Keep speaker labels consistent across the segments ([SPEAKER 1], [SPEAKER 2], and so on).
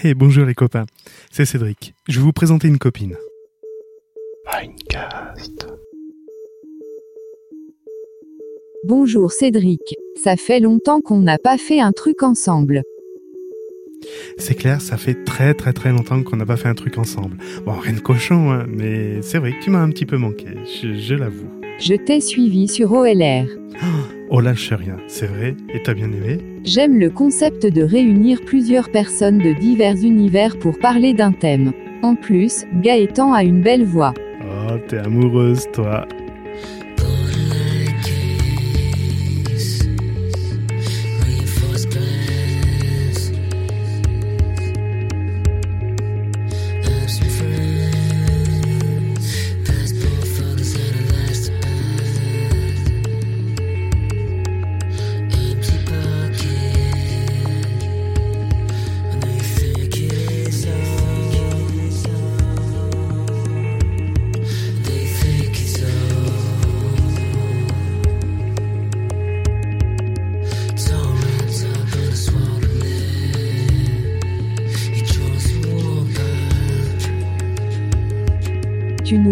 [SPEAKER 1] Hey, bonjour les copains, c'est Cédric. Je vais vous présenter une copine. Minecast.
[SPEAKER 2] Bonjour Cédric, ça fait longtemps qu'on n'a pas fait un truc ensemble.
[SPEAKER 1] C'est clair, ça fait très très très longtemps qu'on n'a pas fait un truc ensemble. Bon, rien de cochon, hein, mais c'est vrai que tu m'as un petit peu manqué, je, je l'avoue.
[SPEAKER 2] Je t'ai suivi sur OLR.
[SPEAKER 1] Oh lâche rien, c'est vrai, et t'as bien aimé
[SPEAKER 2] J'aime le concept de réunir plusieurs personnes de divers univers pour parler d'un thème. En plus, Gaëtan a une belle voix.
[SPEAKER 1] Oh, t'es amoureuse, toi.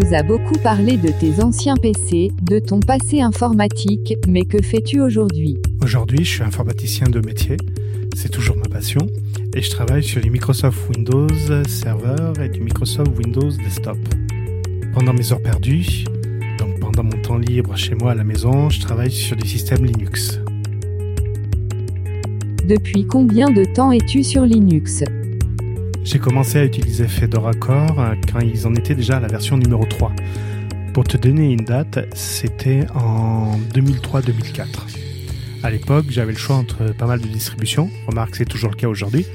[SPEAKER 2] Nous as beaucoup parlé de tes anciens PC, de ton passé informatique, mais que fais-tu aujourd'hui?
[SPEAKER 1] Aujourd'hui, je suis informaticien de métier, c'est toujours ma passion, et je travaille sur du Microsoft Windows Server et du Microsoft Windows Desktop. Pendant mes heures perdues, donc pendant mon temps libre chez moi à la maison, je travaille sur des systèmes Linux.
[SPEAKER 2] Depuis combien de temps es-tu sur Linux?
[SPEAKER 1] J'ai commencé à utiliser Fedora Core euh, quand ils en étaient déjà à la version numéro 3. Pour te donner une date, c'était en 2003-2004. À l'époque, j'avais le choix entre pas mal de distributions. Remarque, c'est toujours le cas aujourd'hui.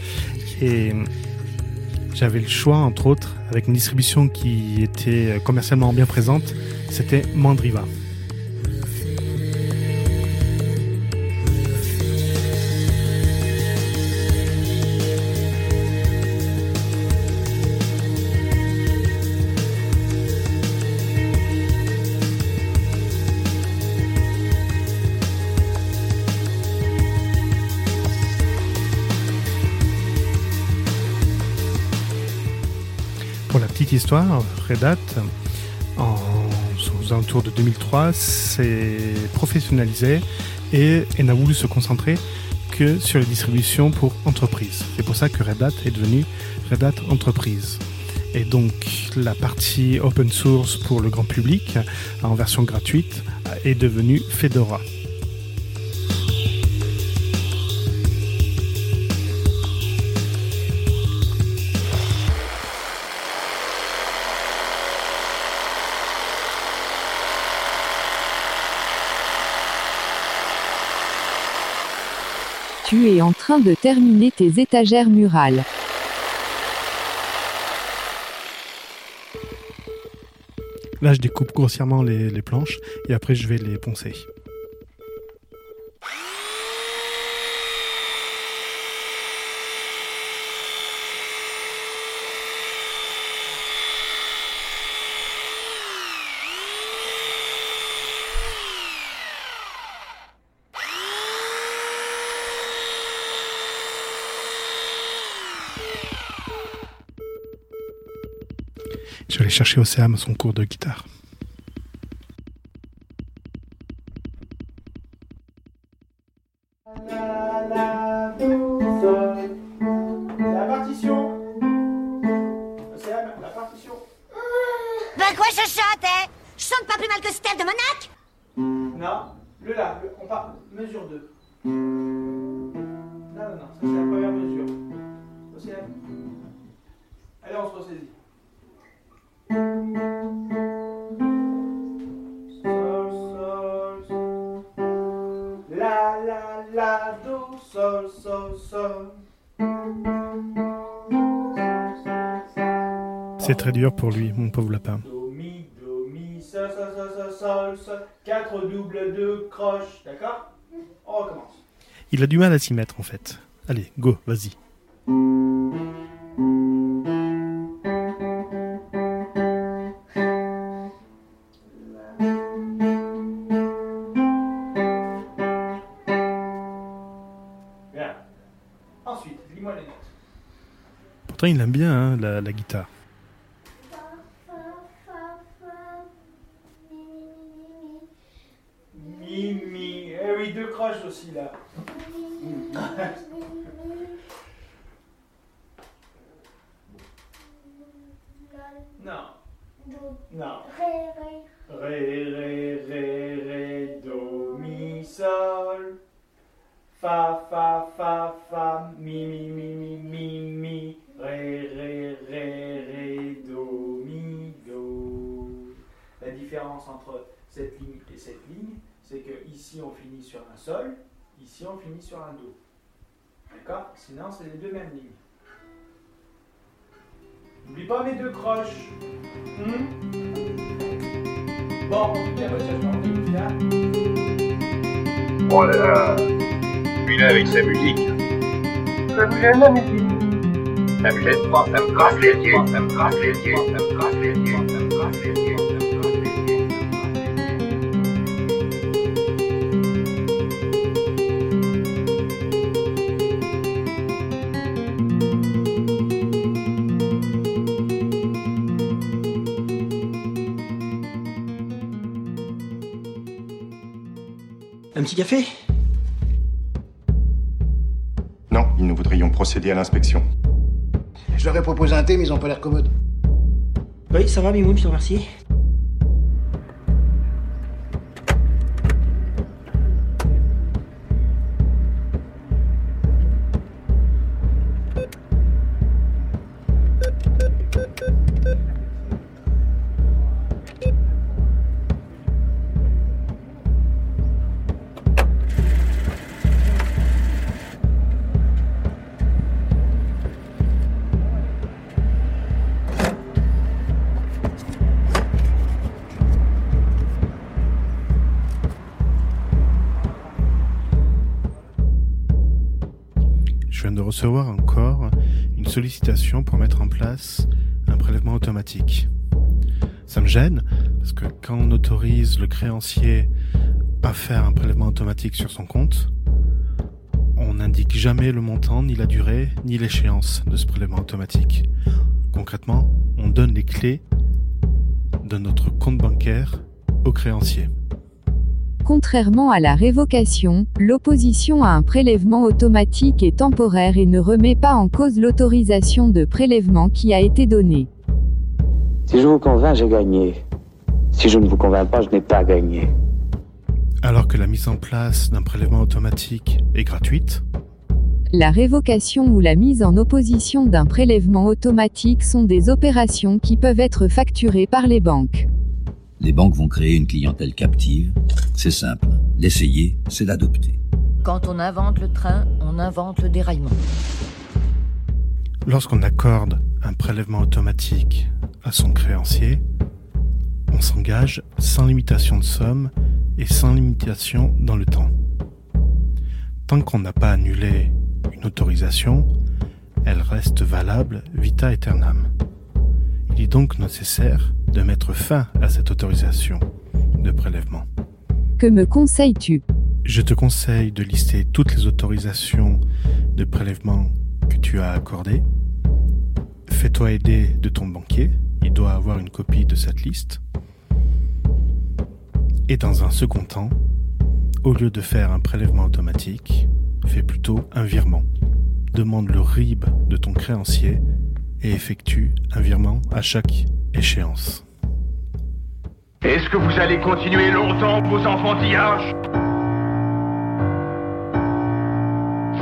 [SPEAKER 1] Et j'avais le choix, entre autres, avec une distribution qui était commercialement bien présente, c'était Mandriva. Red Hat, en, aux alentours de 2003, s'est professionnalisé et, et n'a voulu se concentrer que sur les distributions pour entreprises. C'est pour ça que Red Hat est devenu Red Hat Entreprise. Et donc la partie open source pour le grand public, en version gratuite, est devenue Fedora.
[SPEAKER 2] Tu es en train de terminer tes étagères murales.
[SPEAKER 1] Là, je découpe grossièrement les, les planches et après, je vais les poncer. Je vais aller chercher Océane à son cours de guitare.
[SPEAKER 3] La partition Océane, la partition
[SPEAKER 4] Bah quoi je chante, hein? Je chante pas plus mal que Steph de Monac
[SPEAKER 3] Non, le là, le- on part, mesure 2. Non, non, non, ça c'est la première mesure. Océane Allez, on se ressaisit.
[SPEAKER 1] C'est très dur pour lui, mon pauvre lapin.
[SPEAKER 3] Do, mi, do, mi, sol, sol, sol, sol, sol, sol. 4 doubles de croche, d'accord? On recommence.
[SPEAKER 1] Il a du mal à s'y mettre en fait. Allez, go, vas-y. Pourtant, il aime bien hein, la, la guitare.
[SPEAKER 3] Mi, mi. Eh oui, deux croches aussi là. Non. Non. Ré, ré, c'est que ici on finit sur un sol, ici on finit sur un do. D'accord Sinon, c'est les deux mêmes lignes. N'oublie pas mes deux croches. Hmm bon, en bah, ça, je m'en vais, là.
[SPEAKER 5] Oh là là Celui-là avec sa musique.
[SPEAKER 3] Ça vous gêne la musique
[SPEAKER 5] Ça me gêne pas, ça me gratte les yeux, ça me gratte les yeux, ça me gratte les yeux, ça me gratte les yeux,
[SPEAKER 6] Un petit café?
[SPEAKER 7] Non, nous voudrions procéder à l'inspection.
[SPEAKER 8] Je leur ai proposé un thé, mais ils ont pas l'air commodes.
[SPEAKER 6] Oui, ça va, Mimoun, je te remercie.
[SPEAKER 1] Viens de recevoir encore une sollicitation pour mettre en place un prélèvement automatique. Ça me gêne parce que quand on autorise le créancier à faire un prélèvement automatique sur son compte, on n'indique jamais le montant, ni la durée, ni l'échéance de ce prélèvement automatique. Concrètement, on donne les clés de notre compte bancaire au créancier.
[SPEAKER 2] Contrairement à la révocation, l'opposition à un prélèvement automatique est temporaire et ne remet pas en cause l'autorisation de prélèvement qui a été donnée.
[SPEAKER 9] Si je vous convainc, j'ai gagné. Si je ne vous convainc pas, je n'ai pas gagné.
[SPEAKER 1] Alors que la mise en place d'un prélèvement automatique est gratuite,
[SPEAKER 2] La révocation ou la mise en opposition d'un prélèvement automatique sont des opérations qui peuvent être facturées par les banques.
[SPEAKER 10] Les banques vont créer une clientèle captive. C'est simple. L'essayer, c'est l'adopter.
[SPEAKER 11] Quand on invente le train, on invente le déraillement.
[SPEAKER 1] Lorsqu'on accorde un prélèvement automatique à son créancier, on s'engage sans limitation de somme et sans limitation dans le temps. Tant qu'on n'a pas annulé une autorisation, elle reste valable vita aeternam. Il est donc nécessaire de mettre fin à cette autorisation de prélèvement.
[SPEAKER 2] Que me conseilles-tu?
[SPEAKER 1] Je te conseille de lister toutes les autorisations de prélèvement que tu as accordées. Fais-toi aider de ton banquier, il doit avoir une copie de cette liste. Et dans un second temps, au lieu de faire un prélèvement automatique, fais plutôt un virement. Demande le RIB de ton créancier et effectue un virement à chaque échéance.
[SPEAKER 5] Est-ce que vous allez continuer longtemps vos enfantillages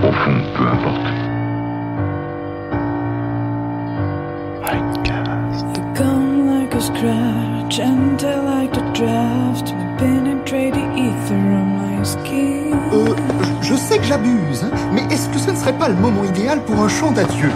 [SPEAKER 5] Au fond, peu importe.
[SPEAKER 12] You come like a scratch, gentle like the draft, penetrate the ether on my skin.
[SPEAKER 8] Euh, je- je sais que j'abuse, hein, mais est-ce que ce ne serait pas le moment idéal pour un chant d'adieu?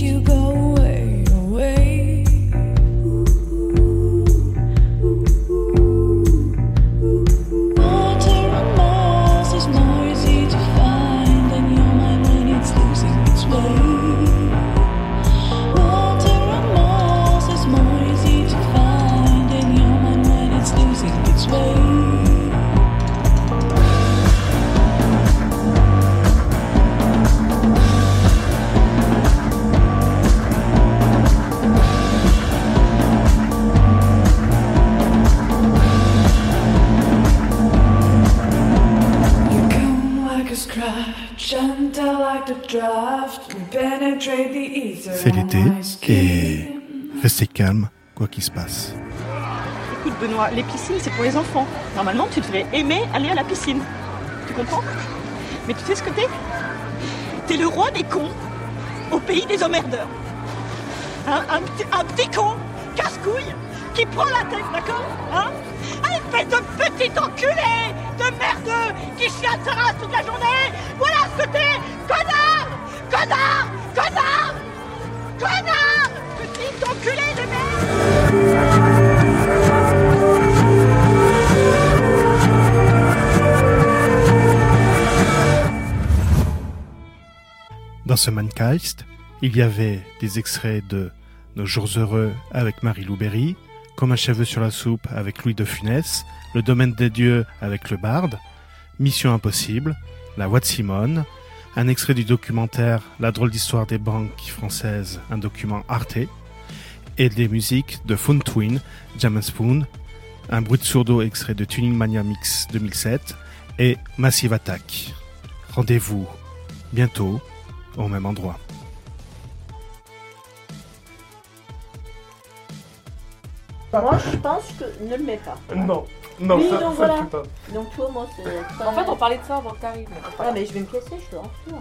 [SPEAKER 12] You go
[SPEAKER 1] C'est l'été et restez calme, quoi qu'il se passe.
[SPEAKER 13] Écoute Benoît, les piscines c'est pour les enfants. Normalement tu devrais aimer aller à la piscine. Tu comprends? Mais tu sais ce que t'es? T'es le roi des cons au pays des emmerdeurs. Hein un, petit, un petit con, casse-couille, qui prend la tête, d'accord? Hein? Un espèce de petit enculé de merdeux qui chie à sa race toute la journée
[SPEAKER 1] Dans ce Mangeist, il y avait des extraits de Nos jours heureux avec Marie-Lou Berry, Comme un cheveu sur la soupe avec Louis de Funès, Le domaine des dieux avec le barde, Mission impossible, La voix de Simone, un extrait du documentaire La drôle d'histoire des banques françaises, un document Arte, et des musiques de Phone Twin, Jam and Spoon, un bruit de sourdeau extrait de Tuning Mania Mix 2007 et Massive Attack. Rendez-vous bientôt au même endroit.
[SPEAKER 14] Moi, je pense que ne le mets pas.
[SPEAKER 3] Non, non,
[SPEAKER 14] Oui,
[SPEAKER 3] ça,
[SPEAKER 14] donc
[SPEAKER 3] ça,
[SPEAKER 14] voilà.
[SPEAKER 3] pas.
[SPEAKER 14] Donc, toi, moi, c'est.
[SPEAKER 15] En fait, on parlait de ça avant que t'arrives.
[SPEAKER 14] Ah, mais je vais me casser, je te lance toi.